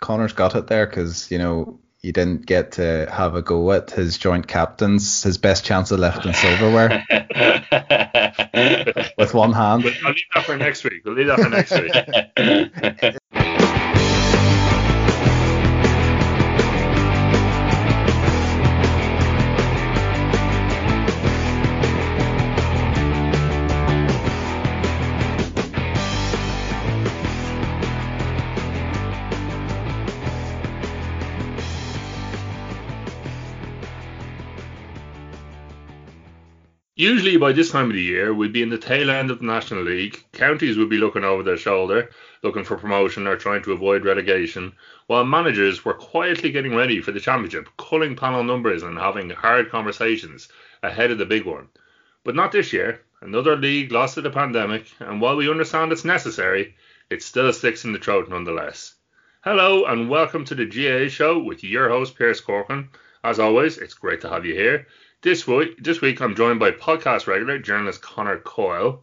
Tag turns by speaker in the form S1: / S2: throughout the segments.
S1: Conor's got it there because, you know, you didn't get to have a go at his joint captains, his best chance of lifting silverware with one hand.
S2: I'll leave that for next week. We'll leave that for next week. Usually by this time of the year, we'd be in the tail end of the National League. Counties would be looking over their shoulder, looking for promotion or trying to avoid relegation, while managers were quietly getting ready for the Championship, culling panel numbers and having hard conversations ahead of the big one. But not this year. Another league lost to the pandemic, and while we understand it's necessary, it still sticks in the throat nonetheless. Hello and welcome to the GAA show with your host Pearse Corcoran. As always, it's great to have you here. This week, this week I'm joined by podcast regular journalist Conor Coyle,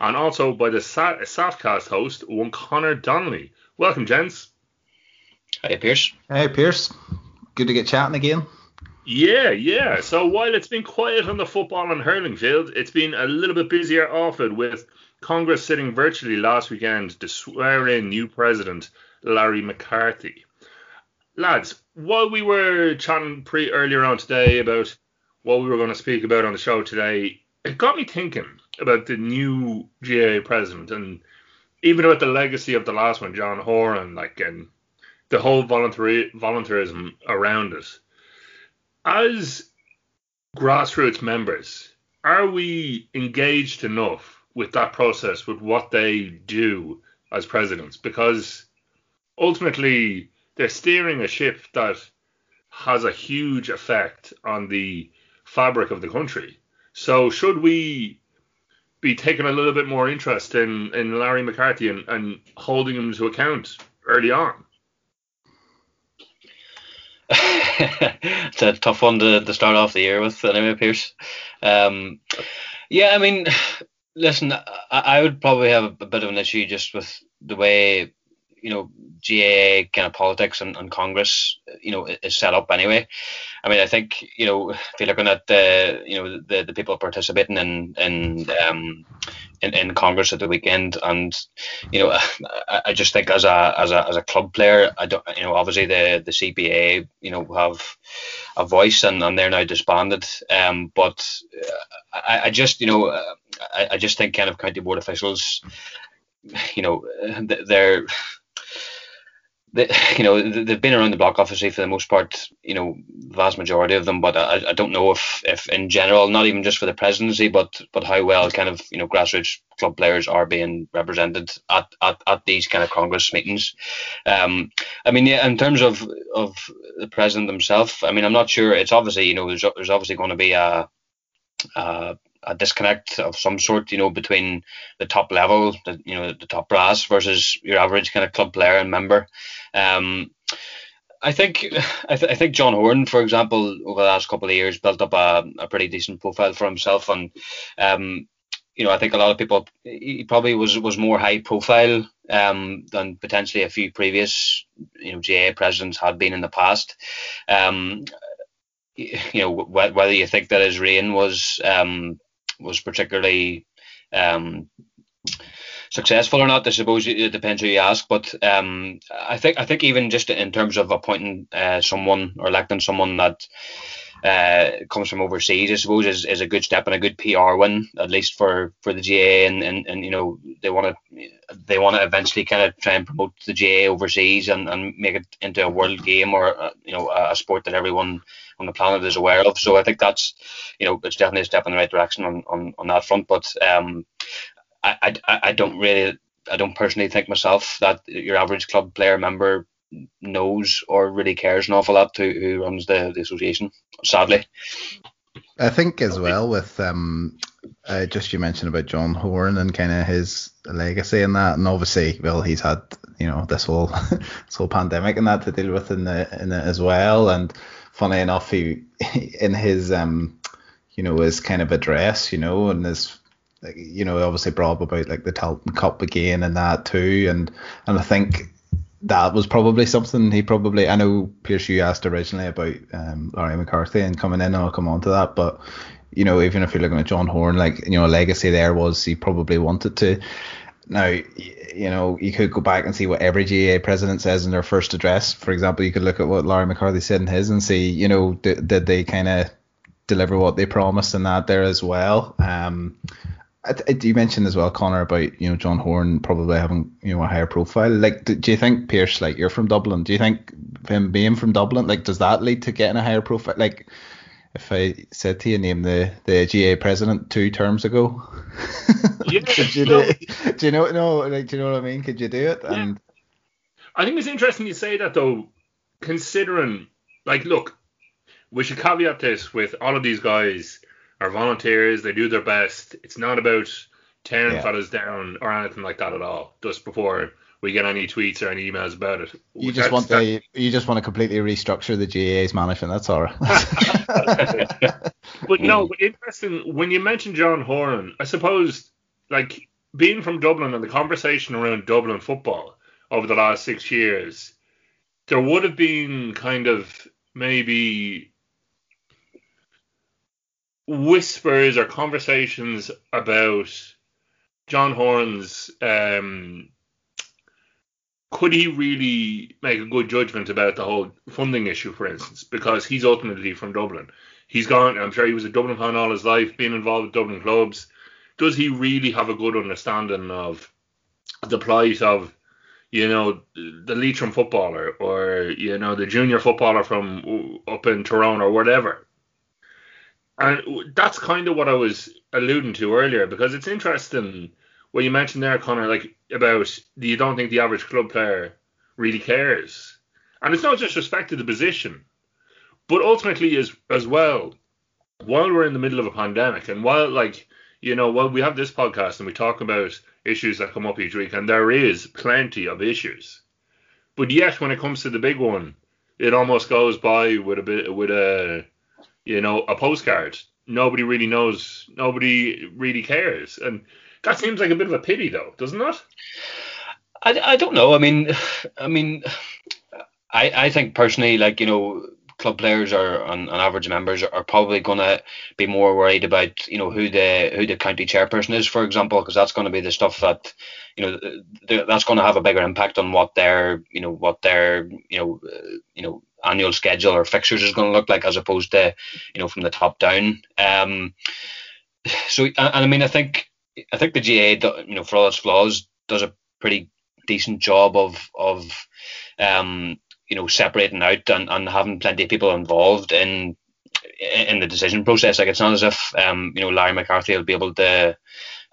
S2: and also by the Sa- Saffcast host one Conor Donnelly. Welcome, gents.
S3: Hey, Pearse.
S1: Hey, Pearse. Good to get chatting again.
S2: Yeah, yeah. So while it's been quiet on the football and hurling field, it's been a little bit busier off it with Congress sitting virtually last weekend to swear in new president Larry McCarthy. Lads, while we were chatting pre earlier on today about what we were going to speak about on the show today, it got me thinking about the new GAA president and even about the legacy of the last one, John Horan, like and the whole voluntary voluntarism around it. As grassroots members, are we engaged enough with that process, with what they do as presidents? Because ultimately, they're steering a ship that has a huge effect on the fabric of the country. So should we be taking a little bit more interest in, in Larry McCarthy and, and holding him to account early on?
S3: it's a tough one to, to start off the year with, anyway, Pearse. Um, yeah, I mean, listen, I, I would probably have a, a bit of an issue just with the way you know GAA kind of politics and, and Congress you know is set up anyway. I mean, I think you know if you're looking at the you know the, the people participating in in, um, in in Congress at the weekend, and you know I, I just think as a as a as a club player, I don't you know obviously the the CPA you know have a voice and, and they're now disbanded. Um, but I, I just you know I, I just think kind of county board officials, you know, they're you know, they've been around the block obviously for the most part, you know, vast majority of them. But I, I don't know if, if in general, not even just for the presidency, but but how well kind of you know grassroots club players are being represented at, at, at these kind of Congress meetings. Um, I mean, yeah, in terms of of the president himself, I mean, I'm not sure. It's obviously you know there's there's obviously going to be a a disconnect of some sort, you know, between the top level, the you know the top brass versus your average kind of club player and member. Um, I think I, th- I, think John Horan, for example, over the last couple of years, built up a, a pretty decent profile for himself, and um, you know, I think a lot of people he probably was was more high profile um, than potentially a few previous you know GAA presidents had been in the past. Um, you know, whether you think that his reign was um, was particularly um, successful or not, I suppose it depends who you ask. But um, I think I think even just in terms of appointing uh, someone or electing someone that uh, comes from overseas, I suppose is, is a good step and a good PR win, at least for, for the GA. And, and, and you know they want to they want to eventually kind of try and promote the GA overseas and, and make it into a world game or uh, you know a, a sport that everyone on the planet is aware of. So I think that's you know it's definitely a step in the right direction on, on, on that front. But um, I, I, I don't really, I don't personally think myself that your average club player member knows or really cares an awful lot to who runs the, the association. Sadly,
S1: I think as well with um, uh, just you mentioned about John Horan and kind of his legacy and that, and obviously, well, he's had you know this whole this whole pandemic and that to deal with in the in it as well. And funny enough, he in his um, you know, his kind of address, you know, and his you know, obviously brought about like the Tailteann Cup again and that too, and and I think that was probably something he probably. I know Pearse, you asked originally about um, Larry McCarthy and coming in, and I'll come on to that, but you know, even if you're looking at John Horan, like you know, a legacy there was he probably wanted to. Now, you know, you could go back and see what every GAA president says in their first address. For example, you could look at what Larry McCarthy said in his and see, you know, did, did they kind of deliver what they promised in that there as well. Um, you mentioned as well, Conor, about you know John Horan probably having you know a higher profile. Like, do, do, you think Pearse, like you're from Dublin, do you think him being from Dublin, like, does that lead to getting a higher profile? Like, if I said to you, name the the GA president two terms ago,
S2: yeah,
S1: could you do, do you know no like do you know what I mean? Could you do it?
S2: Yeah. And I think it's interesting you say that though, considering like, look, we should caveat this with all of these guys are volunteers. They do their best. It's not about tearing yeah. fellas down or anything like that at all. Just before we get any tweets or any emails about it.
S1: You just want the, you just want to completely restructure the GAA's management. That's all right.
S2: but no, but interesting when you mentioned John Horan. I suppose like being from Dublin and the conversation around Dublin football over the last six years, there would have been kind of maybe whispers or conversations about John Horan's um, could he really make a good judgment about the whole funding issue, for instance, because he's ultimately from Dublin. He's gone. I'm sure he was a Dublin fan all his life, being involved with Dublin clubs. Does he really have a good understanding of the plight of, you know, the Leitrim footballer or you know the junior footballer from up in Tyrone or whatever? And that's kind of what I was alluding to earlier because it's interesting what you mentioned there, Conor, like about you don't think the average club player really cares. And it's not just respect to the position, but ultimately as as well, while we're in the middle of a pandemic and while like you know, while we have this podcast and we talk about issues that come up each week, and there is plenty of issues. But yet when it comes to the big one, it almost goes by with a bit with a you know, a postcard. Nobody really knows. Nobody really cares, and that seems like a bit of a pity, though, doesn't it?
S3: I, I don't know. I mean, I mean, I I think personally, like you know, club players are on, on average members are probably going to be more worried about you know who the who the county chairperson is, for example, because that's going to be the stuff that you know that's going to have a bigger impact on what their you know what their you know uh, you know annual schedule or fixtures is going to look like, as opposed to you know from the top down. Um, so and, I mean I think I think the ga you know for all its flaws does a pretty decent job of of um, you know separating out and, and having plenty of people involved in in the decision process. Like it's not as if um, you know Larry McCarthy will be able to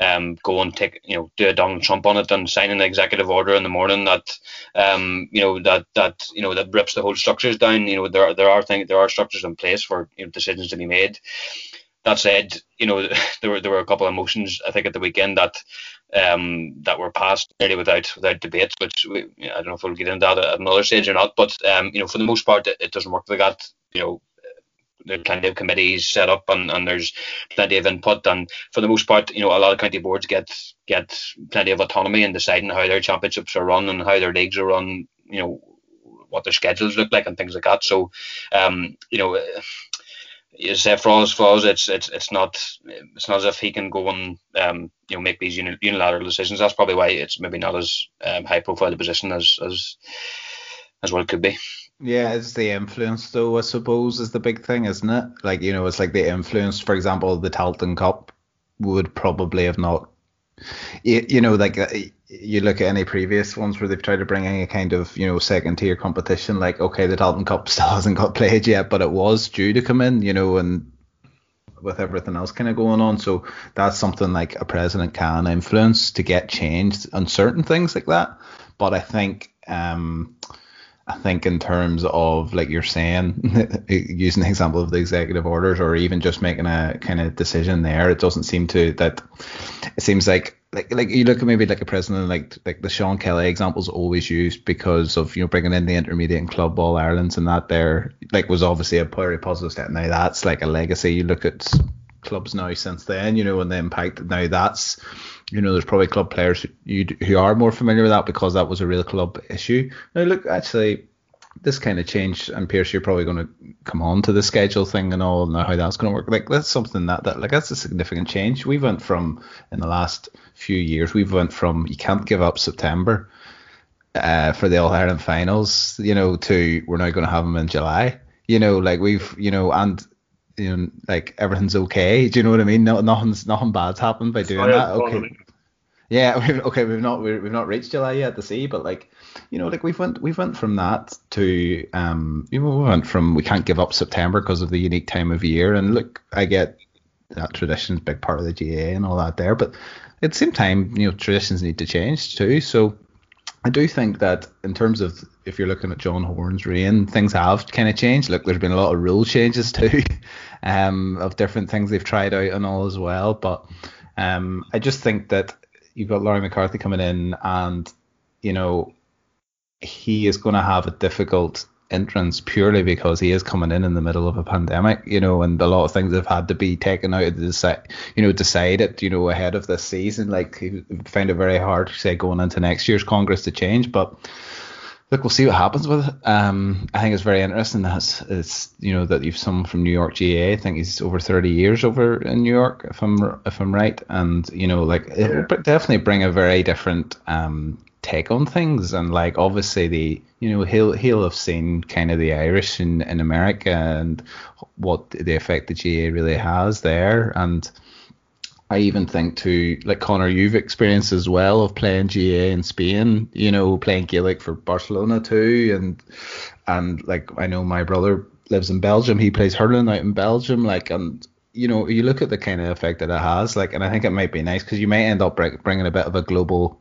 S3: um, go and take you know do a Donald Trump on it and sign an executive order in the morning that um, you know that that you know that rips the whole structures down. You know there are, there are things there are structures in place for you know, decisions to be made. that said, you know there were there were a couple of motions I think at the weekend that um, that were passed nearly without without debate, which we, I don't know if we'll get into that at another stage or not. But um, you know, for the most part, it, it doesn't work like that. You know, there are plenty of committees set up and, and there's plenty of input and for the most part you know a lot of county boards get get plenty of autonomy in deciding how their championships are run and how their leagues are run you know what their schedules look like and things like that so um you know you say for all it's it's it's not it's not as if he can go and um, you know make these unilateral decisions. That's probably why it's maybe not as um, high profile a position as as as what it could be.
S1: Yeah, it's the influence though, I suppose, is the big thing, isn't it? Like, you know, it's like the influence, for example, the Tailteann Cup would probably have not you, you know, like uh, you look at any previous ones where they've tried to bring in a kind of, you know, second tier competition, like, okay, the Tailteann Cup still hasn't got played yet, but it was due to come in, you know, and with everything else kind of going on. So that's something like a president can influence to get changed on certain things like that. But I think, um, I think in terms of like you're saying, using the example of the executive orders or even just making a kind of decision there, it doesn't seem to that. It seems like like like you look at maybe like a president like like the Sean Kelly example is always used because of you know bringing in the intermediate and club ball Ireland's and that there like was obviously a very positive step. Now that's like a legacy. You look at clubs now since then, you know, and the impact. Now that's you know, there's probably club players who, who are more familiar with that because that was a real club issue. Now, look, actually, this kind of change, and Pearse, you're probably going to come on to the schedule thing and all, and how that's going to work. Like that's something that that like that's a significant change. We went from in the last few years, we've went from you can't give up September uh, for the All Ireland finals, you know, to we're now going to have them in July. You know, like we've, you know, and you know, like everything's okay. Do you know what I mean? No, nothing's nothing bad's happened by doing that. Okay. Yeah, we've, okay, we've not we've not reached July yet to see, but like you know, like we've went we've went from that to um, you know, we went from we can't give up September because of the unique time of year, and look, I get that tradition's a big part of the GAA and all that there, but at the same time, you know, traditions need to change too. So I do think that in terms of if you're looking at John Horan's reign, things have kind of changed. Look, there's been a lot of rule changes too, um, of different things they've tried out and all as well. But um, I just think that you've got Larry McCarthy coming in, and you know, he is going to have a difficult entrance purely because he is coming in in the middle of a pandemic, you know, and a lot of things have had to be taken out of the decide, you know, decided, you know, ahead of this season. Like he found it very hard, to say, going into next year's Congress to change, but look, we'll see what happens with it. Um, I think it's very interesting that it's, it's, you know that you've someone from New York GA. I think he's over 30 years over in New York, if I'm if I'm right, and you know like it will definitely bring a very different um, take on things. And like obviously the you know he'll he'll have seen kind of the Irish in, in America and what the effect the GA really has there. And I even think to like Conor you've experienced as well of playing GA in Spain you know playing Gaelic for Barcelona too. And and like I know my brother lives in Belgium. He plays hurling out in Belgium like and you know you look at the kind of effect that it has like and I think it might be nice because you might end up bringing a bit of a global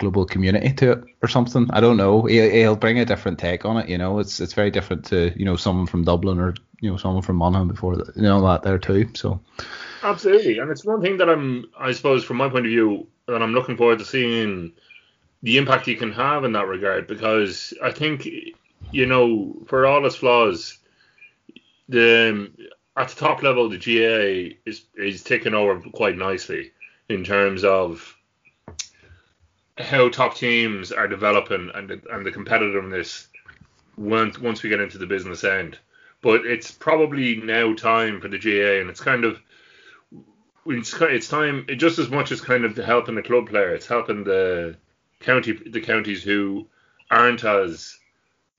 S1: global community to it or something. I don't know. He'll, he'll bring a different take on it. You know, it's it's very different to you know someone from Dublin or you know someone from Monaghan before you know that there too. So
S2: absolutely, and it's one thing that I'm I suppose from my point of view that I'm looking forward to seeing the impact he can have in that regard because I think you know for all its flaws the at the top level the GA is is taking over quite nicely in terms of how top teams are developing and the, and the competitiveness once once we get into the business end. But it's probably now time for the GAA, and it's kind of it's, it's time just as much as kind of helping the club player. It's helping the county the counties who aren't as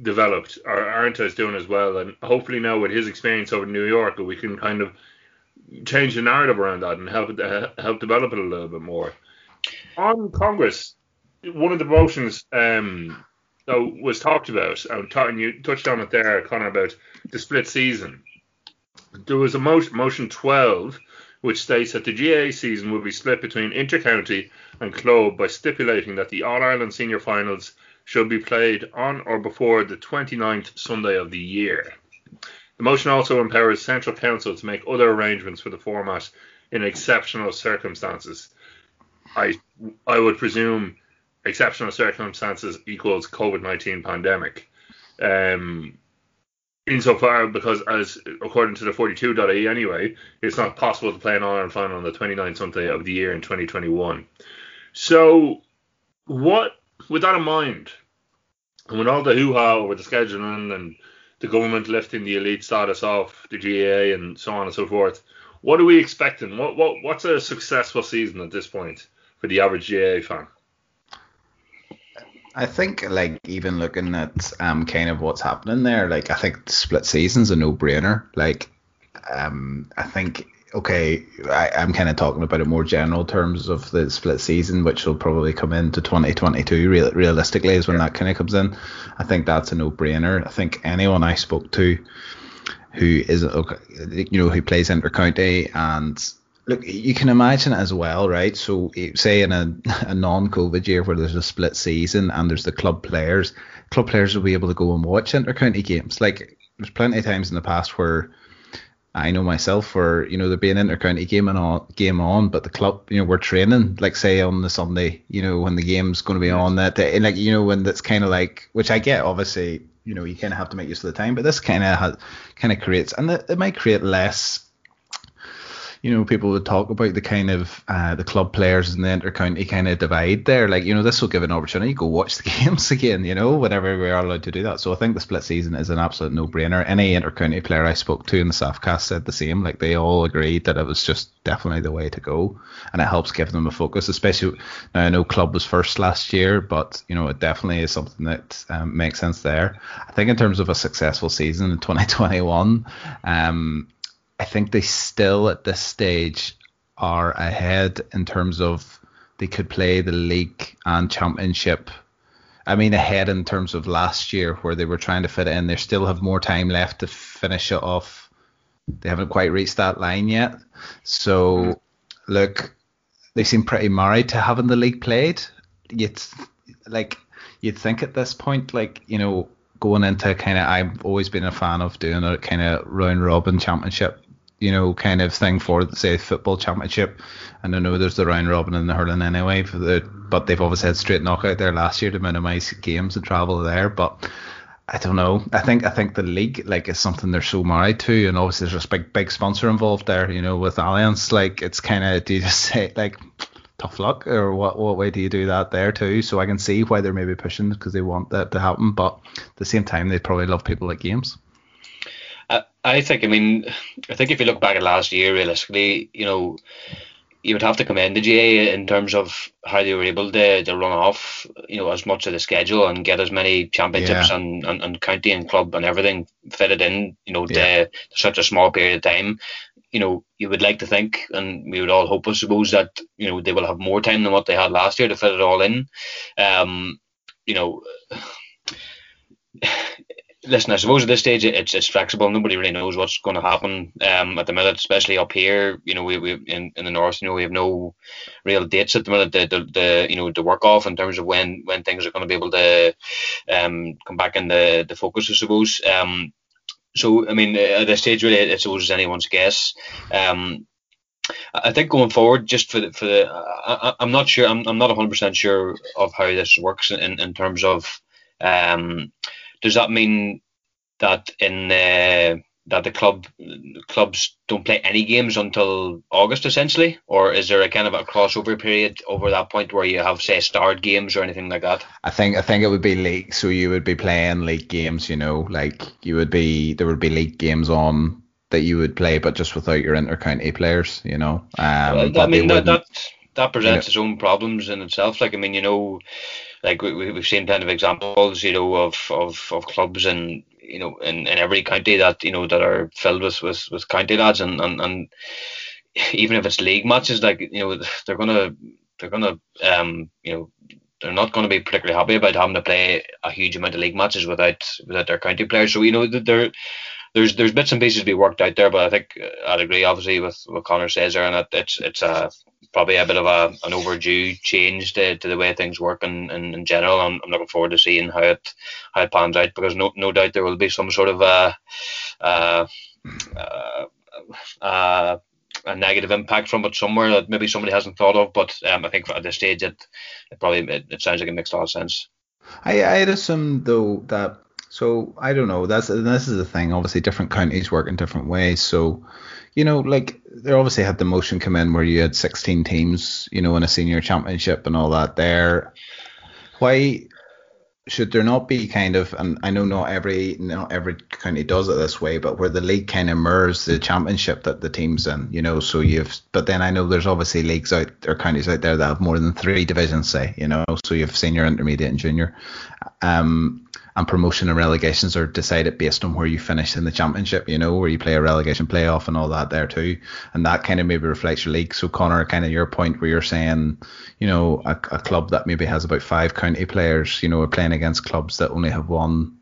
S2: developed or aren't as doing as well. And hopefully now with his experience over in New York, we can kind of change the narrative around that and help help develop it a little bit more. On Congress, one of the motions um, was talked about, and you touched on it there, Conor, about the split season. There was a motion, motion 12, which states that the GA season will be split between intercounty and club by stipulating that the All Ireland Senior Finals should be played on or before the 29th Sunday of the year. The motion also empowers Central Council to make other arrangements for the format in exceptional circumstances. I I would presume exceptional circumstances equals COVID nineteen pandemic. Um, insofar because as according to the 42.e anyway, it's not possible to play an All-Ireland final on the 29th Sunday of the year in 2021. So, what with that in mind, and with all the hoo-ha over the scheduling and the government lifting the elite status off the GAA and so on and so forth, what are we expecting? What what what's a successful season at this point for the average GAA fan?
S1: I think like even looking at um kind of what's happening there, like I think split season's a no brainer. Like um I think okay, I, I'm kind of talking about it more general terms of the split season, which will probably come into 2022. Real, realistically, is when yeah. that kind of comes in. I think that's a no-brainer. I think anyone I spoke to who is okay, you know who plays intercounty and look, you can imagine it as well, right? So, eh, say in a, a non-COVID year where there's a split season and there's the club players, club players will be able to go and watch intercounty games. Like, there's plenty of times in the past where I know myself where you know there'd be an intercounty game and on game on, but the club, you know, we're training like say on the Sunday, you know, when the game's going to be on that day, and like you know when that's kind of like, which I get, obviously, you know, you kind of have to make use of the time, but this kind of kind of creates, and it, it might create less you know, people would talk about the kind of uh, the club players and the intercounty kind of divide there. Like, you know, this will give an opportunity to go watch the games again, you know, whenever we are allowed to do that. So I think the split season is an absolute no brainer. Any intercounty player I spoke to in the Saffcast said the same. Like, they all agreed that it was just definitely the way to go. And it helps give them a focus, especially now I know club was first last year, but, you know, it definitely is something that um, makes sense there. I think in terms of a successful season in 2021, um, I think they still at this stage are ahead in terms of they could play the league and championship. I mean, ahead in terms of last year where they were trying to fit in. They still have more time left to finish it off. They haven't quite reached that line yet. So, mm-hmm. look, they seem pretty married to having the league played. You'd like you'd think at this point, like you know, going into kind of I've always been a fan of doing a kind of round robin championship you know, kind of thing for say football championship. And I know there's the round robin in the hurling anyway, the but they've always had straight knockout there last year to minimise games and travel there. But I don't know. I think I think the league like is something they're so married to, and obviously there's a big big sponsor involved there. You know, with Allianz, like it's kind of do you just say like tough luck, or what what way do you do that there too? So I can see why they're maybe pushing because they want that to happen, but at the same time they probably love people at games.
S3: I think, I mean, I think if you look back at last year, realistically, you know, you would have to commend the GA in terms of how they were able to, to run off, you know, as much of the schedule and get as many championships yeah. and, and, and county and club and everything fitted in, you know, yeah. to, to such a small period of time. You know, you would like to think, and we would all hope, I suppose, that you know they will have more time than what they had last year to fit it all in. Um, you know, listen, I suppose at this stage it's it's flexible. Nobody really knows what's going to happen um, at the minute, especially up here. You know, we, we in, in the north, you know, we have no real dates at the minute. The, the, the you know the work off in terms of when when things are going to be able to um, come back in the the focus, I suppose. Um, so I mean, at this stage, really, it's always anyone's guess. Um, I think going forward, just for the, for the, I, am not sure. I'm, I'm not 100 percent sure of how this works in, in terms of um, does that mean that in uh, that the club clubs don't play any games until August essentially, or is there a kind of a crossover period over that point where you have say starred games or anything like that?
S1: I think I think it would be league, so you would be playing league games. You know, like you would be there would be league games on that you would play, but just without your intercounty players. You know,
S3: um, well, I mean that, that that presents you know, its own problems in itself. Like I mean, you know like we, we've seen plenty of examples, you know, of, of, of clubs and you know in, in every county that you know that are filled with with, with county lads and, and and even if it's league matches, like you know they're gonna they're gonna um you know they're not going to be particularly happy about having to play a huge amount of league matches without without their county players. So you know there there's there's bits and pieces to be worked out there, but I think I'd agree obviously with what Conor says there, and that it's it's a probably a bit of a an overdue change to, to the way things work in, in, in general. I'm, I'm looking forward to seeing how it how it pans out because no no doubt there will be some sort of a, uh, uh, a negative impact from it somewhere that maybe somebody hasn't thought of. But um, I think at this stage it, it probably it, it sounds like it makes a lot of sense.
S1: I I'd assume though that so I don't know. That's this is the thing. Obviously, different counties work in different ways. So, you know, like they obviously had the motion come in where you had 16 teams, you know, in a senior championship and all that. There, why should there not be kind of? And I know not every not every county does it this way, but where the league kind of mirrors the championship that the teams in, you know. So you've, but then I know there's obviously leagues out or counties out there that have more than three divisions, say, you know. So you have senior, intermediate, and junior. Um, and promotion and relegations are decided based on where you finish in the championship, you know, where you play a relegation playoff and all that there too. And that kind of maybe reflects your league. So Conor, kind of your point where you're saying, you know, a, a club that maybe has about five county players, you know, are playing against clubs that only have one,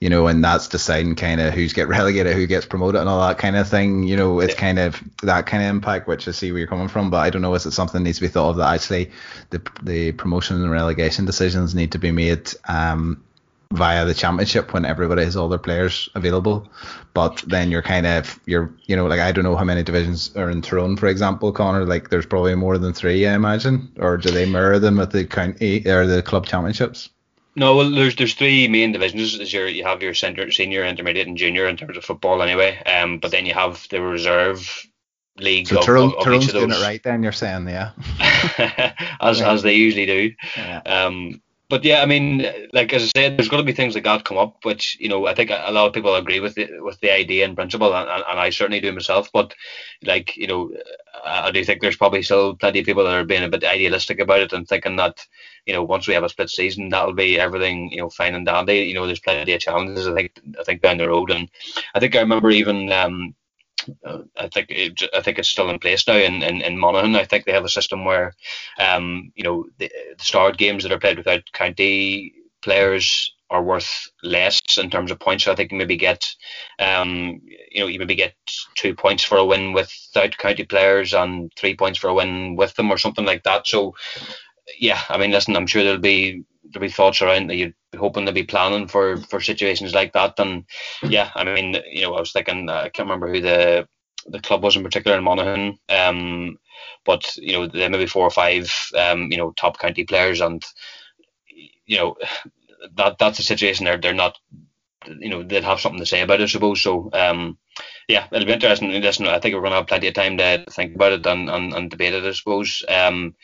S1: you know, and that's deciding kind of who's get relegated, who gets promoted, and all that kind of thing. You know, it's kind of that kind of impact, which I see where you're coming from. But I don't know, is it something that needs to be thought of that actually the the promotion and relegation decisions need to be made um, via the championship when everybody has all their players available. But then you're kind of you're you know like I don't know how many divisions are in Tyrone, for example, Conor. Like there's probably more than three, I imagine, or do they mirror them at the county or the club championships?
S3: No, well, there's there's three main divisions. Is your you have your senior, senior, intermediate, and junior in terms of football, anyway. Um, but then you have the reserve league.
S1: So
S3: of,
S1: Tyrone,
S3: of,
S1: Tyrone's
S3: of
S1: doing it right. Then you're saying, yeah.
S3: as as they usually do.
S1: Yeah.
S3: Um, but yeah, I mean, like as I said, there's going to be things like that come up, which you know I think a lot of people agree with the with the idea and principle, and, and, and I certainly do myself. But like you know, I do think there's probably still plenty of people that are being a bit idealistic about it and thinking that you know once we have a split season, that'll be everything you know fine and dandy. You know, there's plenty of challenges. I think I think down the road, and I think I remember even. Um, I think it, I think it's still in place now in, in, in Monaghan. I think they have a system where, um, you know, the, the start games that are played without county players are worth less in terms of points. So I think you maybe get, um, you know, you maybe get two points for a win without county players and three points for a win with them or something like that. So, yeah, I mean, listen, I'm sure there'll be there'll be thoughts around that you'd be hoping to be planning for for situations like that. And yeah, I mean, you know, I was thinking I can't remember who the the club was in particular in Monaghan, um, but you know, there may be four or five, um, you know, top county players, and you know, that that's a situation they're they're not, you know, they'd have something to say about it, I suppose. So, um, yeah, it'll be interesting. Listen, I think we're going to have plenty of time to think about it and, and, and debate it, I suppose. Um,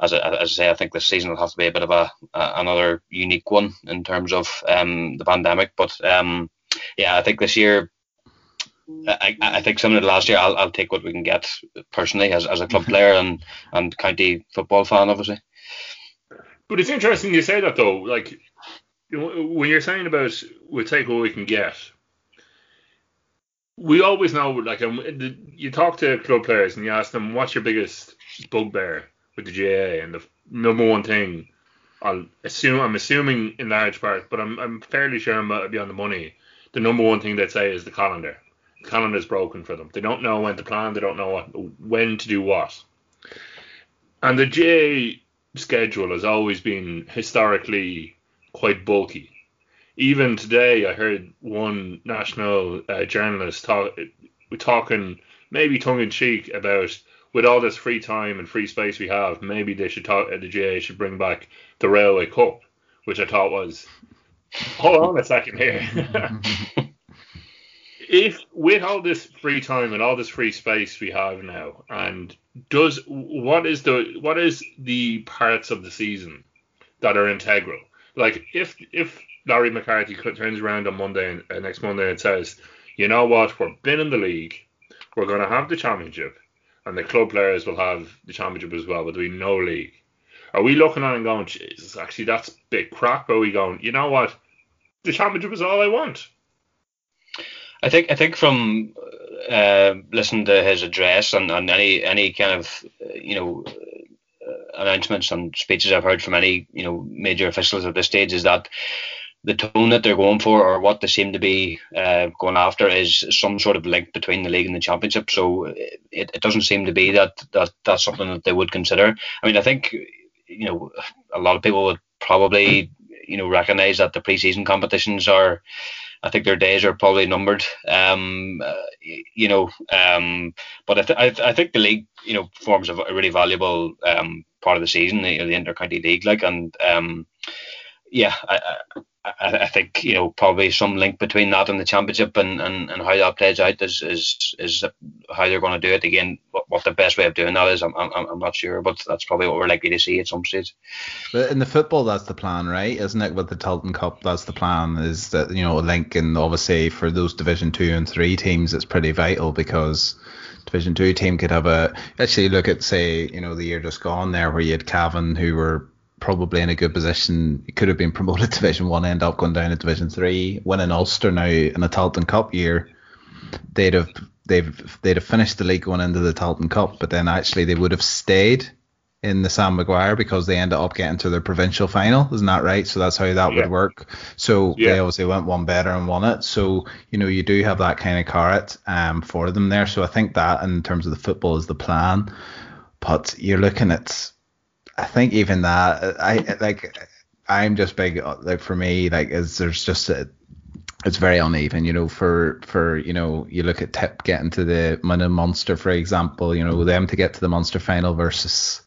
S3: as I, as I say, I think this season will have to be a bit of a, a another unique one in terms of um, the pandemic. But um, yeah, I think this year, I, I think similar to last year, I'll, I'll take what we can get personally as, as a club player and, and county football fan, obviously.
S2: But it's interesting you say that though. Like you when you're saying about we'll take what we can get, we always know. Like you talk to club players and you ask them what's your biggest bugbear with the GA, and the number one thing I'll assume I'm assuming in large part, but I'm I'm fairly sure I'm beyond the money. The number one thing they'd say is the calendar. The calendar is broken for them. They don't know when to plan. They don't know what, when to do what. And the GA schedule has always been historically quite bulky. Even today, I heard one national uh, journalist talk, talking, maybe tongue in cheek, about with all this free time and free space we have, maybe they should talk. The GA should bring back the Railway Cup, which I thought was. Hold on a second here. if with all this free time and all this free space we have now, and does what is the what is the parts of the season that are integral? Like if if Larry McCarthy turns around on Monday and uh, next Monday and says, you know what, we're been in the league, we're going to have the championship, and the club players will have the championship as well, but be no league. Are we looking at it and going, Jesus, actually that's big crap? Are we going, you know what, the championship is all I want?
S3: I think I think from uh, listening to his address and, and any any kind of you know uh, announcements and speeches I've heard from any you know major officials at this stage is that the tone that they're going for or what they seem to be uh, going after is some sort of link between the league and the championship. So it, it doesn't seem to be that, that that's something that they would consider. I mean, I think you know a lot of people would probably you know recognise that the preseason competitions are. I think their days are probably numbered. Um, uh, you know, um, but I, th- I, I, think the league, you know, forms a, really valuable um, part of the season, the, the inter-county league, like, and um, yeah, I, I, I, think you know probably some link between that and the championship and, and, and how that plays out is is, is how they're going to do it again. What, what the best way of doing that is, I'm, I'm I'm not sure, but that's probably what we're likely to see at some stage.
S1: But in the football, that's the plan, right? Isn't it? With the Tailteann Cup, that's the plan. Is that you know a link, and obviously for those Division Two and Three teams, it's pretty vital because. Division Two team could have a actually look at say you know the year just gone there where you had Cavan who were probably in a good position. He could have been promoted to Division One, end up going down to Division Three, winning Ulster now in the Tailteann Cup year. They'd have they've they'd have finished the league going into the Tailteann Cup, but then actually they would have stayed in the Sam Maguire because they ended up getting to their provincial final, isn't that right? So that's how that yeah. would work. So yeah. they obviously went one better and won it. So you know you do have that kind of carrot um, for them there. So I think that in terms of the football is the plan, but you're looking at I think even that I like I'm just big like for me like is there's just a it's very uneven, you know. For for you know, you look at Tip getting to the Minna Munster, for example, you know, them to get to the Munster final versus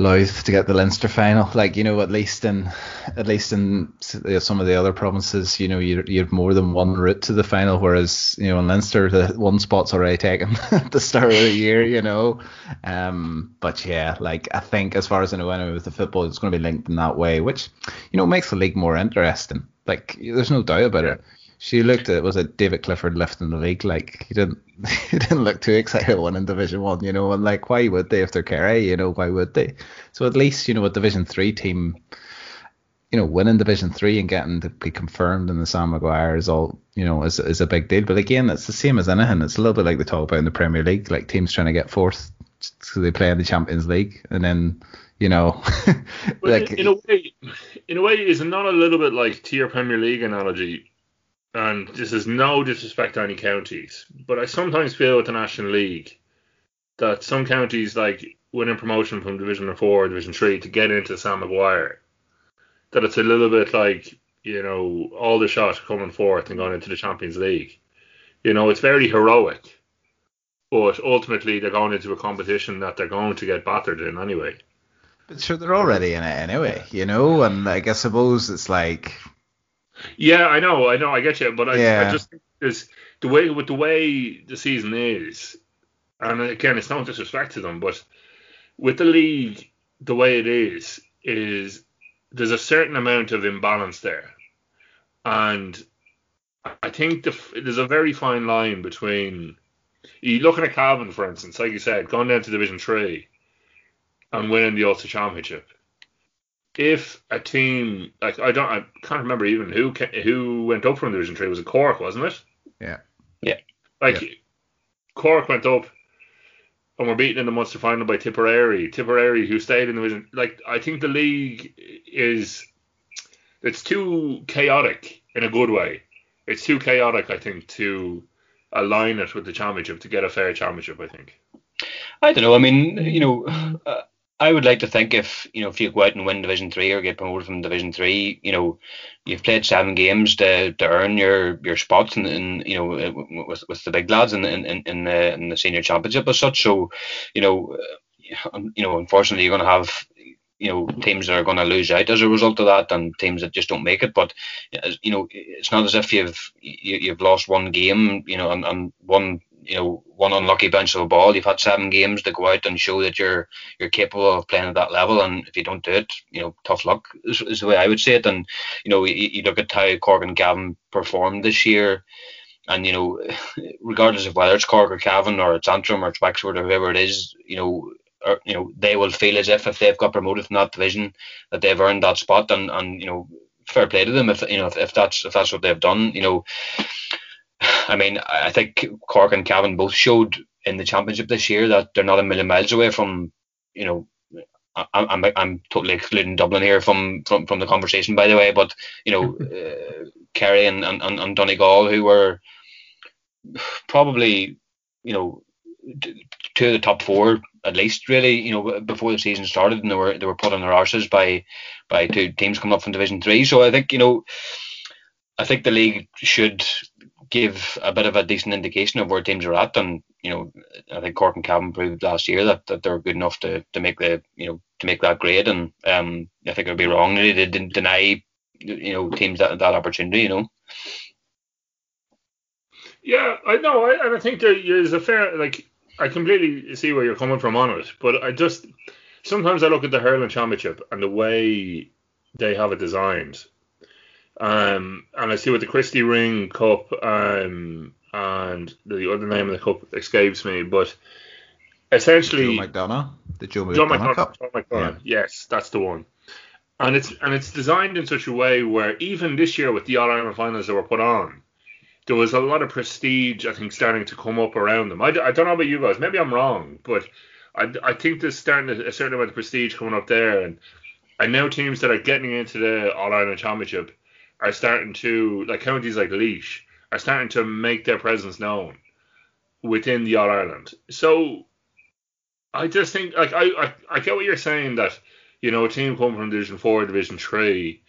S1: Louth to get the Leinster final. Like you know, at least in at least in some of the other provinces, you know, you you have more than one route to the final. Whereas you know in Leinster, the one spot's already taken at the start of the year. You know, um, but yeah, like I think as far as I know, anyway, with the football, it's going to be linked in that way, which you know makes the league more interesting. Like there's no doubt about it she looked at was it David Clifford lifting the league like he didn't he didn't look too excited winning Division One, you know, and like why would they if they're Kerry, you know, why would they? So at least you know a Division Three team, you know, winning Division Three and getting to be confirmed in the Sam Maguire is all you know is is a big deal. But again, it's the same as anything. It's a little bit like they talk about in the Premier League, like teams trying to get fourth, so they play in the Champions League, and then you know,
S2: like in, in a way, in a way, is it not a little bit like to your Premier League analogy? And this is no disrespect to any counties, but I sometimes feel with the National League that some counties like winning promotion from Division Four, or Division Three to get into Sam Maguire, that it's a little bit like you know all the shots coming forth and going into the Champions League. You know, it's very heroic, but ultimately they're going into a competition that they're going to get battered in anyway.
S1: But sure, they're already in it anyway, you know, and like I suppose it's like
S2: yeah, I know, I know, I get you, but I, yeah. I just think there's the way with the way the season is, and again, it's no disrespect to them, but with the league the way it is, is there's a certain amount of imbalance there, and I think the, there's a very fine line between you looking at Cavan, for instance, like you said, going down to Division Three and winning the Ulster Championship if a team like I don't I can't remember even who who went up from the Division Three was it Cork wasn't it?
S1: Yeah.
S3: Yeah.
S2: Like
S3: yeah.
S2: Cork went up and were beaten in the Munster final by Tipperary. Tipperary who stayed in the division. Like I think the league is it's too chaotic in a good way. It's too chaotic I think to align it with the championship to get a fair championship. I think.
S3: I don't know. I mean, you know, uh, I would like to think if you know if you go out and win Division Three or get promoted from Division Three, you know, you've played seven games to, to earn your your spots and you know uh, with with the big lads in in, in the in the senior championship as such. So, you know, uh, you know, unfortunately, you're going to have you know teams that are going to lose out as a result of that, and teams that just don't make it. But you know, it's not as if you've you, have you have lost one game, you know, and, and one you know one unlucky bounce of a ball. You've had seven games to go out and show that you're you're capable of playing at that level, and if you don't do it, you know, tough luck is, is the way I would say it. And you know, you, you look at how Cork and Cavan performed this year, and you know, regardless of whether it's Cork or Cavan or it's Antrim or it's Wexford or whoever it is, you know. Or, you know they will feel as if if they've got promoted from that division that they've earned that spot and and you know fair play to them if you know if, if that's if that's what they've done you know I mean, I think Cork and Cavan both showed in the championship this year that they're not a million miles away from, you know, I, I'm I'm totally excluding Dublin here from from, from the conversation, by the way. But you know, uh, Kerry and, and and Donegal, who were probably you know two of the top four at least, really, you know, before the season started, and they were they were put on their arses by by two teams coming up from Division Three. So I think you know, I think the league should give a bit of a decent indication of where teams are at, and you know, I think Cork and Cavan proved last year that, that they're good enough to, to make the you know to make that grade, and um, I think it would be wrong to deny you know teams that that opportunity, you know.
S2: Yeah, I know, I, and I think there is a fair like I completely see where you're coming from on it, but I just sometimes I look at the hurling championship and the way they have it designed, um, and I see with the Christy Ring Cup um, and the other name of the cup escapes me, but essentially
S1: Joe McDonagh, the Joe McDonagh,
S2: Joe McDonagh
S1: Cup.
S2: Joe McDonagh, yeah. yes, that's the one. And it's and it's designed in such a way where even this year with the All Ireland finals that were put on, there was a lot of prestige, I think, starting to come up around them. I, I don't know about you guys, maybe I'm wrong, but I, I think there's starting a certain amount of prestige coming up there. And I know teams that are getting into the All Ireland Championship are starting to, like counties like Laois are starting to make their presence known within the All Ireland. So I just think, like, I, I, I get what you're saying that, you know, a team coming from Division 4, Division 3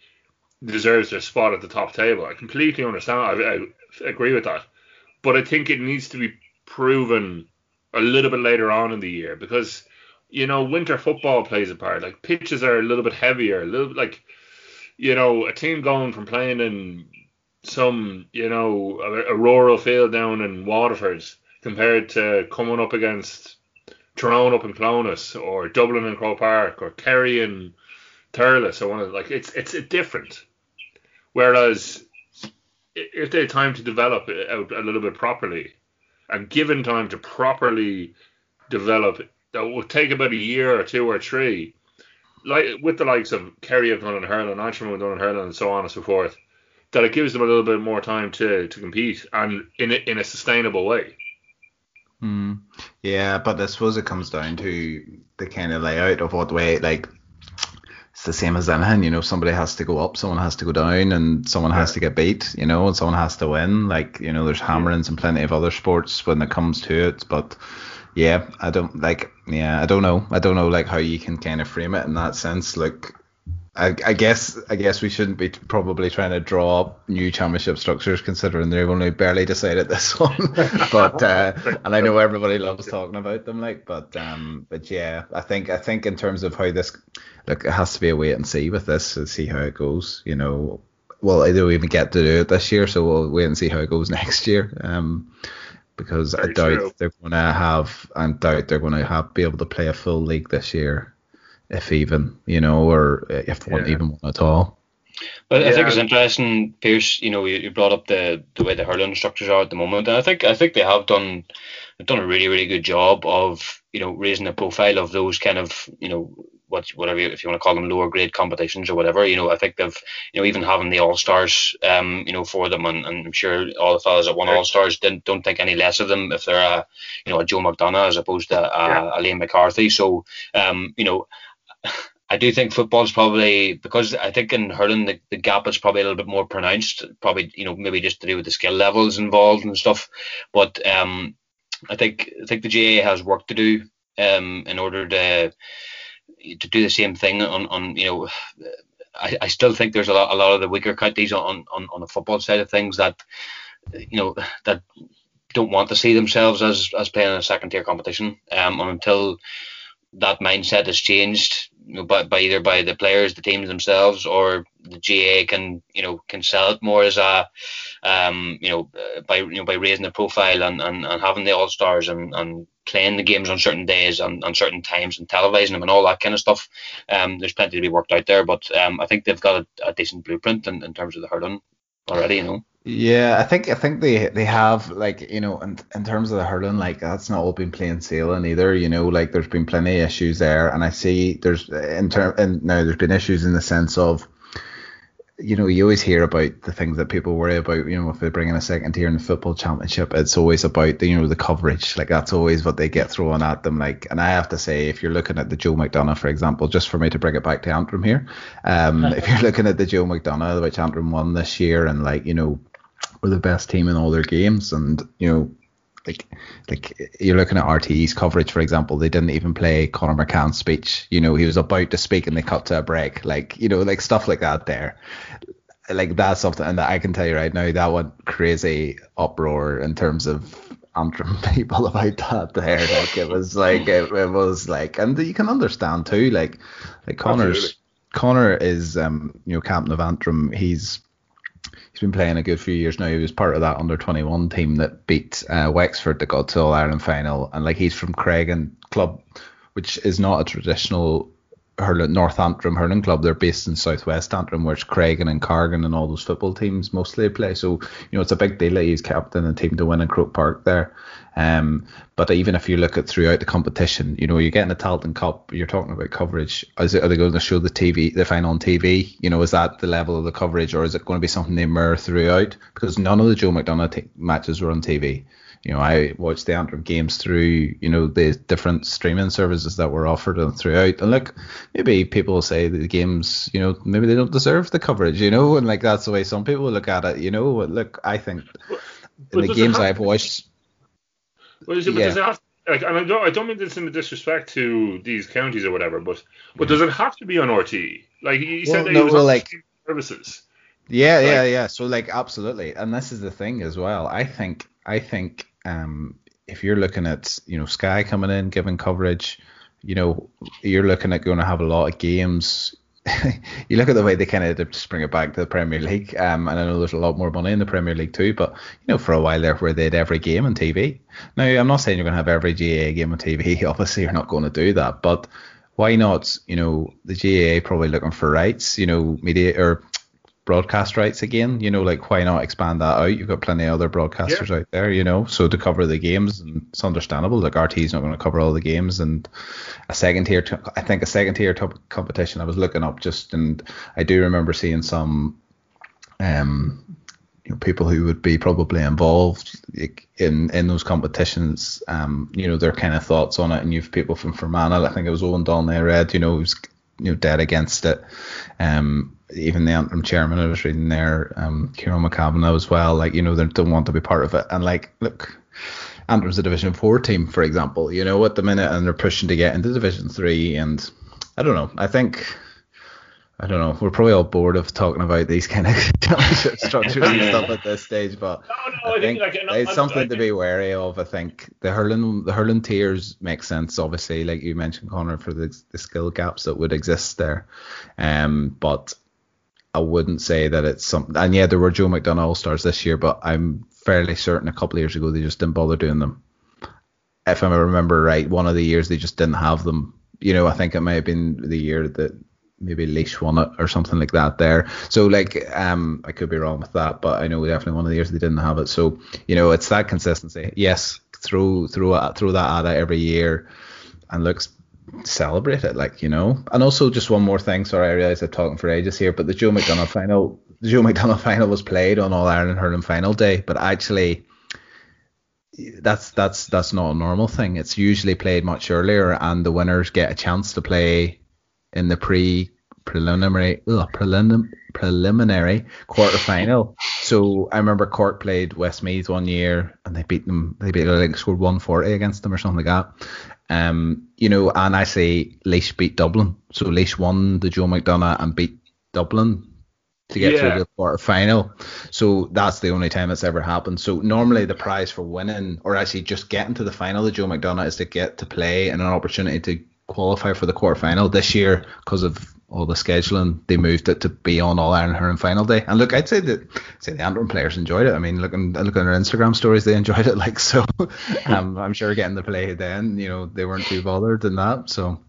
S2: deserves their spot at the top table. I completely understand. I, I agree with that. But I think it needs to be proven a little bit later on in the year because you know winter football plays a part. Like pitches are a little bit heavier, a little like you know a team going from playing in some you know a, a rural field down in Waterford compared to coming up against Tyrone up in Clones or Dublin and Croke Park or Kerry and Thurles or one of like it's it's a different. Whereas if they had time to develop out a little bit properly, and given time to properly develop it, that will take about a year or two or three, like with the likes of Kerry have done in Hurling, Antrim have done in Hurling, and so on and so forth, that it gives them a little bit more time to, to compete and in a, in a sustainable way.
S1: Hmm. Yeah, but I suppose it comes down to the kind of layout of what way, like it's the same as anything, you know, somebody has to go up, someone has to go down, and someone has to get beat, you know, and someone has to win. Like, you know, there's hammerings and plenty of other sports when it comes to it, but yeah, I don't like, yeah, I don't know, I don't know like how you can kind of frame it in that sense. Like, I, I guess I guess we shouldn't be probably trying to draw up new championship structures considering they've only barely decided this one. but uh, and I know everybody loves talking about them, like, but um, but yeah, I think I think in terms of how this, look, it has to be a wait and see with this to see how it goes. You know, well, I don't even get to do it this year, so we'll wait and see how it goes next year. Um, because Very I doubt true. they're going to have, I doubt they're going to have be able to play a full league this year if even, you know, or if yeah. one even one at all.
S3: But I think it's interesting, Pearse. You know, you, you brought up the the way the hurling structures are at the moment, and I think I think they have done they've done a really really good job of you know raising the profile of those kind of you know what whatever if you want to call them lower grade competitions or whatever. You know, I think they've you know even having the all stars um you know for them, and, and I'm sure all the fellas that won all stars didn't don't think any less of them if they're a you know a Joe McDonagh as opposed to a, yeah. a Liam McCarthy. So um you know I do think football is probably because I think in hurling the, the gap is probably a little bit more pronounced. Probably you know maybe just to do with the skill levels involved and stuff. But um, I think I think the GAA has work to do um, in order to to do the same thing on on you know. I, I still think there's a lot a lot of the weaker counties on, on on the football side of things that you know that don't want to see themselves as as playing in a second tier competition. Um, and until that mindset has changed you know, by, by either by the players, the teams themselves, or the GAA can you know can sell it more as a um, you know uh, by you know by raising the profile and, and, and having the all stars and, and playing the games on certain days and, and certain times and televising them and all that kind of stuff. Um, there's plenty to be worked out there, but um, I think they've got a, a decent blueprint in, in terms of the hurling already. You know.
S1: Yeah, I think I think they they have like you know in, in terms of the hurling like that's not all been plain sailing either you know like there's been plenty of issues there and I see there's in term and now there's been issues in the sense of you know, you always hear about the things that people worry about. You know, if they bring in a second tier in the football championship, it's always about the you know the coverage. Like that's always what they get thrown at them. Like, and I have to say, if you're looking at the Joe McDonagh, for example, just for me to bring it back to Antrim here, um, if you're looking at the Joe McDonagh, which Antrim won this year, and like you know, were the best team in all their games, and you know, like like you're looking at RTE's coverage, for example, they didn't even play Conor McCann's speech. You know, he was about to speak and they cut to a break. Like, you know, like stuff like that there. Like that's something that I can tell you right now that went crazy uproar in terms of Antrim people about that there. Like it was like it, it was like and you can understand too, like like
S2: Absolutely.
S1: Conor is um, you know, captain of Antrim, he's he's been playing a good few years now. He was part of that under 21 team that beat uh, Wexford that got to All Ireland final, and like he's from Creggan Club, which is not a traditional hurling North Antrim hurling club. They're based in Southwest Antrim, where it's Creggan and Cargin and all those football teams mostly play. So you know it's a big deal that he's captain a team to win in Croke Park there. Um, but even if you look at throughout the competition, you know you're getting a Tailteann Cup. You're talking about coverage. Is it, are they going to show the TV, the final on TV? You know, is that the level of the coverage, or is it going to be something they mirror throughout? Because none of the Joe McDonagh t- matches were on TV. You know, I watched the Antrim games through, you know, the different streaming services that were offered and throughout. And look, maybe people will say that the games, you know, maybe they don't deserve the coverage, you know, and like that's the way some people look at it, you know. But look, I think in the games I've watched,
S2: Well, is it, but
S1: Yeah.
S2: does it have, like, and I don't, I don't mean this in a disrespect to these counties or whatever, but but does it have to be on RT? Like you
S1: Well,
S2: said, that
S1: no,
S2: was
S1: well, like-
S2: services.
S1: Yeah, yeah, yeah. So like absolutely. And this is the thing as well. I think I think um if you're looking at, you know, Sky coming in, giving coverage, you know, you're looking at going to have a lot of games. you look at the way they kind of just bring it back to the Premier League, um, and I know there's a lot more money in the Premier League too. But you know, for a while there, where they had every game on TV. Now, I'm not saying you're going to have every GAA game on TV. Obviously, you're not going to do that. But why not? You know, the GAA probably looking for rights. You know, media or broadcast rights again. You know, like why not expand that out? You've got plenty of other broadcasters out there, you know. So to cover the games, and it's understandable. Like RT's not going to cover all the games, and a second tier, I think a second tier top competition. I was looking up just, and I do remember seeing some, um, you know, people who would be probably involved in in those competitions. Um, you know, their kind of thoughts on it, and you've people from Fermanagh. I think it was Eoin Donnelly I read. You know, who's you know dead against it. Um, even the Antrim chairman I was reading there, um, Kieran McCavan as well. Like you know, they don't want to be part of it. And like, look, Antrim's a Division Four team, for example. You know, at the minute, and they're pushing to get into Division Three. And I don't know. I think. I don't know. We're probably all bored of talking about these kind of championship structures and stuff at this stage, but
S2: No, no,
S1: I
S2: I think,
S1: think
S2: like, and
S1: it's something
S2: I
S1: to be wary of. I think the hurling the hurling tiers make sense, obviously, like you mentioned, Conor, for the, the skill gaps that would exist there. Um, but I wouldn't say that it's something. And yeah, there were Joe McDonagh All Stars this year, but I'm fairly certain a couple of years ago they just didn't bother doing them. If I remember right, one of the years they just didn't have them. You know, I think it might have been the year that maybe Laois won it or something like that there. So like um I could be wrong with that, but I know definitely one of the years they didn't have it. So, you know, it's that consistency. Yes, throw throw throw that at it every year and looks celebrate it, like, you know. And also just one more thing, sorry, I realise I'm talking for ages here, but the Joe McDonagh final the Joe McDonagh final was played on All Ireland Hurling final day, but actually that's that's that's not a normal thing. It's usually played much earlier and the winners get a chance to play in the pre preliminary ugh, prelim, preliminary quarter final. So I remember Cork played Westmeath one year and they beat them. They beat like scored 140 against them or something like that. Um, you know, and I say Laois beat Dublin. So Laois won the Joe McDonagh and beat Dublin to get
S2: Yeah.
S1: through the quarter final. So that's the only time it's ever happened. So normally the prize for winning or actually just getting to the final of Joe McDonagh is to get to play and an opportunity to qualify for the quarter final. This year, because of all the scheduling, they moved it to be on All Ireland Hurling final day. And look, I'd say that I'd say the Antrim players enjoyed it. I mean, looking looking at their Instagram stories, they enjoyed it. Like so, um, I'm sure getting the play then, you know, they weren't too bothered in that. So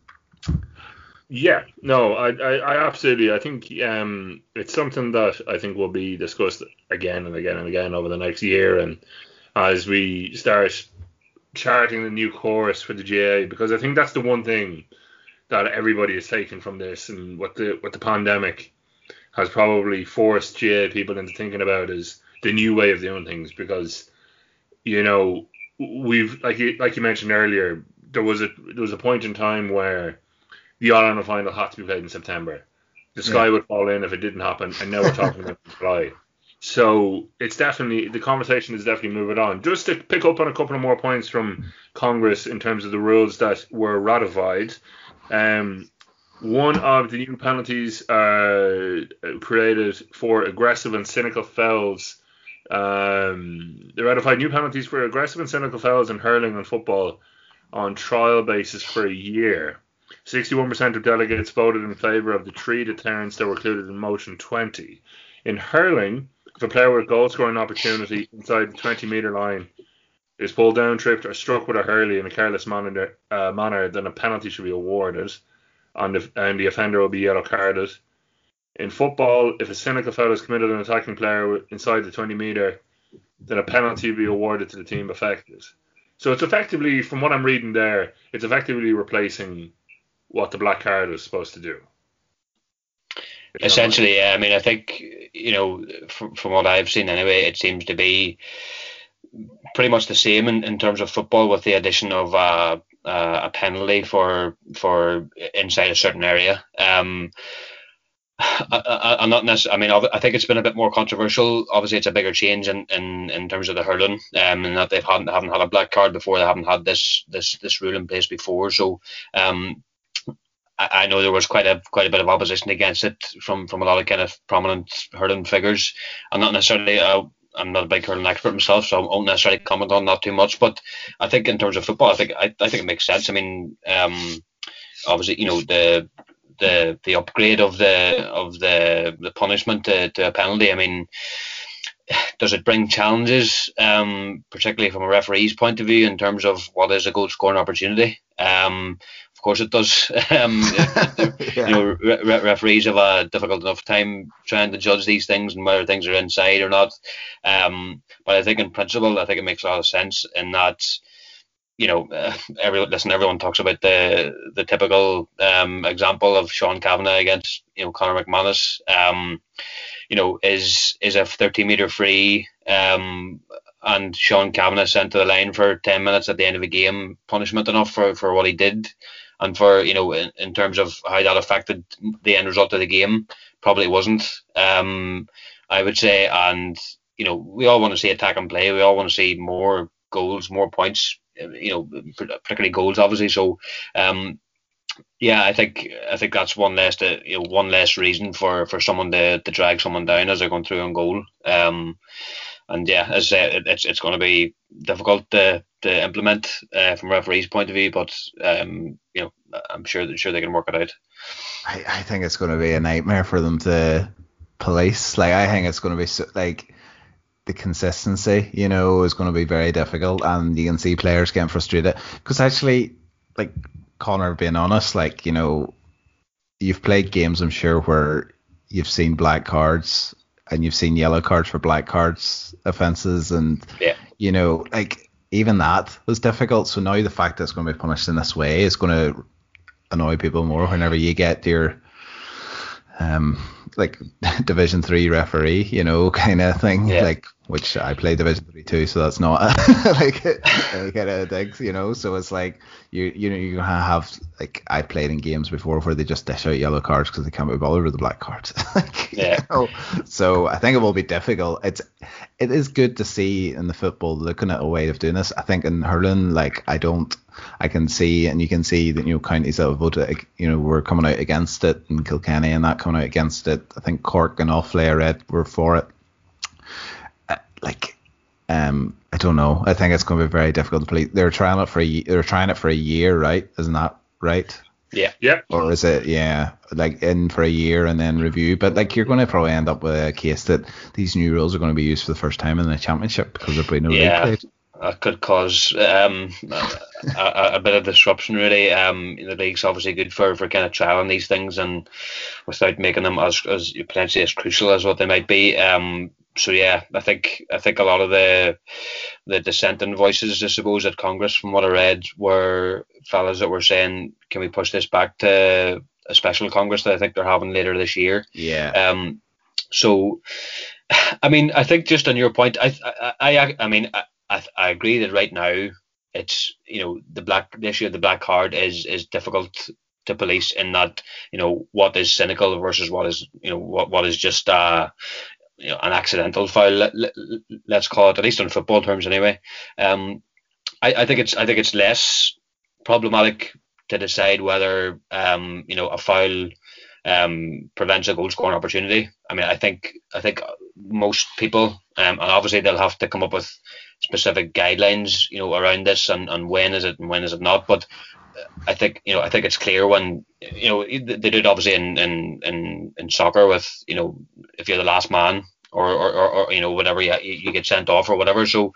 S2: Yeah, no, I, I, I absolutely, I think um, it's something that I think will be discussed again and again and again over the next year, and as we start charting the new course for the GAA, because I think that's the one thing that everybody is taking from this, and what the what the pandemic has probably forced GAA people into thinking about is the new way of doing things because you know we've like you, like you mentioned earlier there was a there was a point in time where the All Ireland final had to be played in September. The sky yeah. would fall in if it didn't happen, and now we're talking about July. So it's definitely the conversation is definitely moving on. Just to pick up on a couple of more points from Congress in terms of the rules that were ratified. Um, one of the new penalties uh, created for aggressive and cynical fouls. Um, they ratified new penalties for aggressive and cynical fouls in hurling and football on trial basis for a year. 61% of delegates voted in favour of the three deterrents that were included in Motion 20. In hurling, if a player with goal scoring opportunity inside the 20 metre line is pulled down, tripped, or struck with a hurley in a careless manner, uh, manner then a penalty should be awarded, and the, and the offender will be yellow carded. In football, if a cynical foul is committed on an attacking player inside the 20 metre, then a penalty will be awarded to the team affected. So it's effectively, from what I'm reading there, it's effectively replacing what the black card was supposed to do.
S3: Essentially, yeah. I mean, I think you know, from, from what I've seen anyway, it seems to be pretty much the same in, in terms of football, with the addition of uh, uh, a penalty for for inside a certain area. Um, I, am not necessarily. I mean, I think it's been a bit more controversial. Obviously, it's a bigger change in, in, in terms of the hurling, um, and that they've hadn't haven't had a black card before. They haven't had this this this rule in place before. So, um, I, know there was quite a quite a bit of opposition against it from from a lot of kind of prominent hurling figures. I'm not necessarily uh, I'm not a big hurling expert myself, so I won't necessarily comment on that too much. But I think in terms of football, I think I, I think it makes sense. I mean, um, obviously, you know the the the upgrade of the of the the punishment to, to a penalty. I mean, does it bring challenges, um, particularly from a referee's point of view, in terms of what is a goal scoring opportunity? Um, of course, it does. Um, yeah. You know, re- referees have a difficult enough time trying to judge these things and whether things are inside or not. Um, but I think in principle, I think it makes a lot of sense in that. You know, uh, every listen. Everyone talks about the the typical um, example of Sean Cavanagh against you know Conor McManus. Um, you know, is is a 30 meter free um, and Sean Cavanagh sent to the line for 10 minutes at the end of a game punishment enough for, for what he did and for you know in, in terms of how that affected the end result of the game, probably wasn't. Um, I would say, and you know we all want to see attack and play. We all want to see more goals, more points. You know, particularly goals, obviously. So, um, yeah, I think I think that's one less to, you know one less reason for, for someone to, to drag someone down as they're going through on goal. Um, and yeah, as it's it's going to be difficult to, to implement uh, from referee's point of view, but um, you know, I'm sure that sure they can work it out.
S1: I, I think it's going to be a nightmare for them to police. Like I think it's going to be so, like the consistency, you know, is going to be very difficult, and you can see players getting frustrated because actually, like Conor, being honest, like you know, you've played games, I'm sure, where you've seen black cards and you've seen yellow cards for black cards offences, and
S3: yeah.
S1: you know, like even that was difficult. So now the fact that it's going to be punished in this way is going to annoy people more whenever you get your um like division three referee you know kind of thing yeah. like which i play division three too so that's not like kind of digs you know? So it's like you you know you have like i played in games before where they just dish out yellow cards because they can't be bothered with the black cards.
S3: Like, yeah.
S1: you know? so i think it will be difficult. It's it is good to see in the football looking at a way of doing this. I think in hurling like i don't I can see, and you can see that you know counties that have voted, you know, were coming out against it, and Kilkenny and that coming out against it. I think Cork and Offaly I read were for it. Uh, like, um, I don't know. I think it's going to be very difficult to play. They're trying it for a, they're trying it for a year, right? Isn't that right?
S3: Yeah.
S2: Yeah.
S1: Or is it yeah, like in for a year and then review? But like you're going to probably end up with a case that these new rules are going to be used for the first time in the championship because there'll be no
S3: yeah.
S1: league played
S3: that could cause um, a, a, bit of disruption. Really, um, the league's obviously good for, for kind of trialing these things and without making them as as potentially as crucial as what they might be. Um, so yeah, I think I think a lot of the the dissenting voices, I suppose, at Congress, from what I read, were fellas that were saying, "Can we push this back to a special congress that I think they're having later this year.
S1: Yeah.
S3: Um, so, I mean, I think just on your point, I I I, I mean, I, I, I agree that right now it's you know the black the issue of the black card is is difficult to police in that you know what is cynical versus what is you know what what is just uh you know, an accidental foul. Let, let, let's call it at least on football terms anyway. Um, I, I think it's I think it's less problematic to decide whether um, you know a foul um, prevents a goal scoring opportunity. I mean, I think I think most people, um, and obviously they'll have to come up with specific guidelines, you know, around this and, and when is it and when is it not. But I think you know I think it's clear when you know they did it obviously in in in, in soccer with you know if you're the last man or or, or, or you know whatever you, you get sent off or whatever. So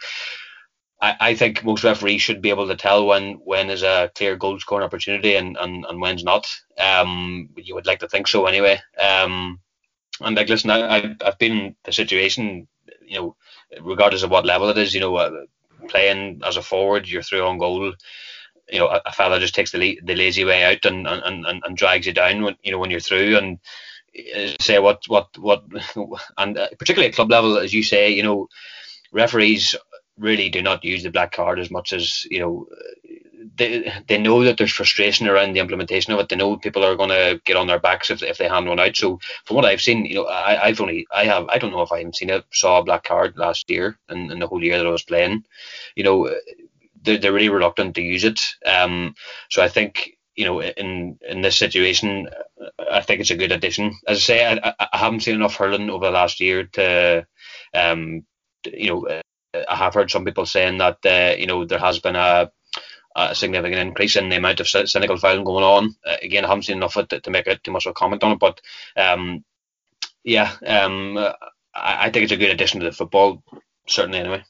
S3: I, I think most referees should be able to tell when when is a clear goal scoring opportunity and, and, and when's not. Um, you would like to think so anyway. Um, and like listen, I, I've, I've been in the situation, you know, regardless of what level it is, you know, uh, playing as a forward, you're through on goal. You know, a, a fella just takes the the lazy way out and, and, and, and drags you down when you know when you're through and say what what what and uh, particularly at club level, as you say, you know, referees really do not use the black card as much as you know they they know that there's frustration around the implementation of it. They know people are going to get on their backs if, if they hand one out. So from what I've seen, you know, I, I've only I have I don't know if I have seen it saw a black card last year and in, in the whole year that I was playing. You know, they're, they're really reluctant to use it. Um, so I think you know in in this situation, I think it's a good addition. As I say, I, I haven't seen enough hurling over the last year to um you know I have heard some people saying that uh, you know there has been a, a, significant increase in the amount of cynical fouling going on. Uh, again, I haven't seen enough of it to make it too much of a comment on it, but um, yeah, um, I, I, think it's a good addition to the football, certainly anyway.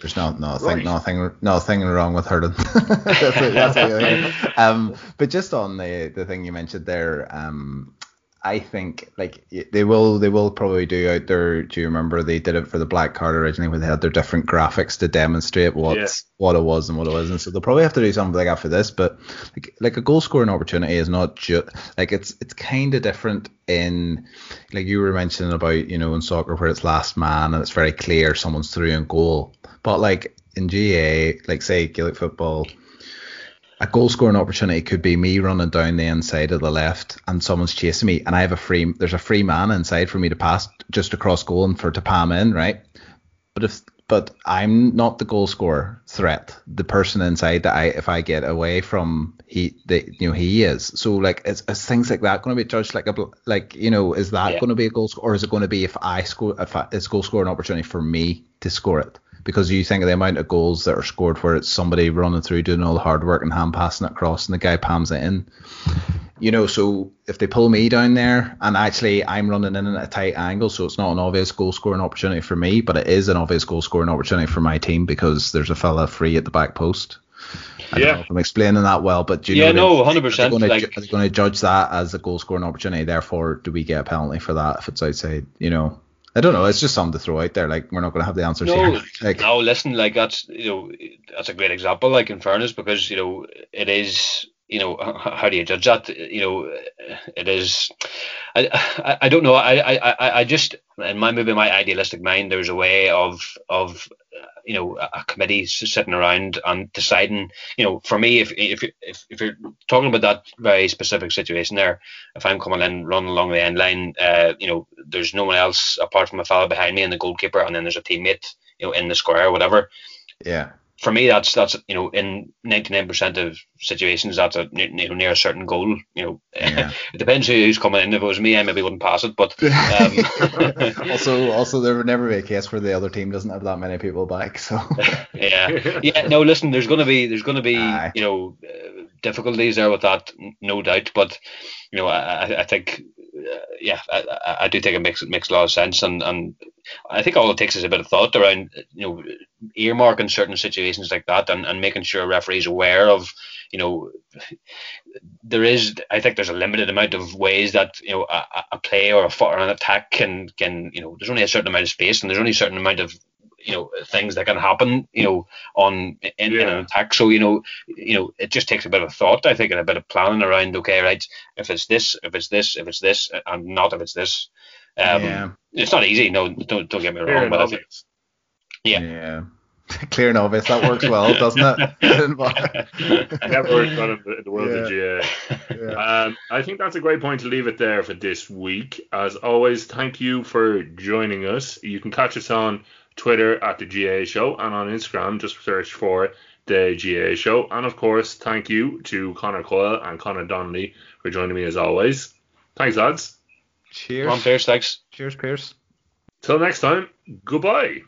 S1: There's no no, nothing right. nothing nothing wrong with hurling. that's, that's um, but just on the the thing you mentioned there, um, I think like they will they will probably do out there. Do you remember they did it for the black card originally, where they had their different graphics to demonstrate what yeah. what it was and what it wasn't. So they'll probably have to do something like that for this. But like like a goal scoring opportunity is not just like it's it's kind of different in like you were mentioning about you know in soccer where it's last man and it's very clear someone's through in goal. But like in GAA, like say Gaelic football a goal scoring opportunity could be me running down the inside of the left and someone's chasing me and I have a free there's a free man inside for me to pass just across goal and for to palm in, right? But if but I'm not the goal scorer threat. The person inside that I if I get away from he the you know he is. So like is, is things like that going to be judged like a like you know is that yeah. going to be a goal score or is it going to be if I score if I, it's goal scoring opportunity for me to score it? Because you think of the amount of goals that are scored where it's somebody running through doing all the hard work and hand passing it across and the guy palms it in. You know, so if they pull me down there and actually I'm running in at a tight angle, so it's not an obvious goal scoring opportunity for me, but it is an obvious goal scoring opportunity for my team because there's a fella free at the back post. I yeah. I'm explaining that well, but do you
S3: yeah,
S1: know
S3: no, hundred percent.
S1: Are they going to judge that as a goal scoring opportunity? Therefore, do we get a penalty for that if it's outside? You know, I don't know. It's just something to throw out there. Like we're not going to have the answers
S3: no,
S1: here. Like,
S3: no, listen. Like that's you know that's a great example. Like in fairness, because you know it is. You know how do you judge that? You know it is. I I, I don't know. I, I I just in my maybe my idealistic mind, there's a way of of you know a committee sitting around and deciding you know for me if if if, if you're talking about that very specific situation there if i'm coming in running along the end line uh, you know there's no one else apart from a fellow behind me and the goalkeeper and then there's a teammate you know in the square or whatever
S1: yeah
S3: for me, that's that's you know in ninety nine percent of situations that's a you know, near a certain goal. You know, yeah. it depends who's coming in. If it was me, I maybe wouldn't pass it. But
S1: um, also, also there would never be a case where the other team doesn't have that many people back. So
S3: yeah, yeah. No, listen, there's gonna be there's gonna be Aye. you know uh, difficulties there with that, no doubt. But you know, I, I think uh, yeah, I, I do think it makes it makes a lot of sense, and and I think all it takes is a bit of thought around you know earmarking certain situations like that, and, and making sure referees are aware of you know there is I think there's a limited amount of ways that you know a, a play or a foot or an attack can can you know there's only a certain amount of space and there's only a certain amount of you know things that can happen you know on in, in an attack. So you know you know it just takes a bit of thought I think and a bit of planning around. Okay, right, if it's this, if it's this, if it's this, and not if it's this. Um,
S1: Yeah.
S3: It's not easy. No, don't don't get me
S2: Fair
S3: wrong, but I
S2: enough.
S3: think Yeah.
S1: Yeah. Clear and obvious. That works well, doesn't it?
S2: Never worked on in the, in the world of GAA.
S1: yeah.
S2: Um, I think that's a great point to leave it there for this week. As always, thank you for joining us. You can catch us on Twitter at the GAA Show and on Instagram, just search for the GAA Show. And of course, thank you to Conor Coyle and Conor Donnelly for joining me as always. Thanks, lads.
S1: Cheers.
S3: Come on, Pearse, thanks.
S1: Cheers, Pearse.
S2: Till next time, goodbye.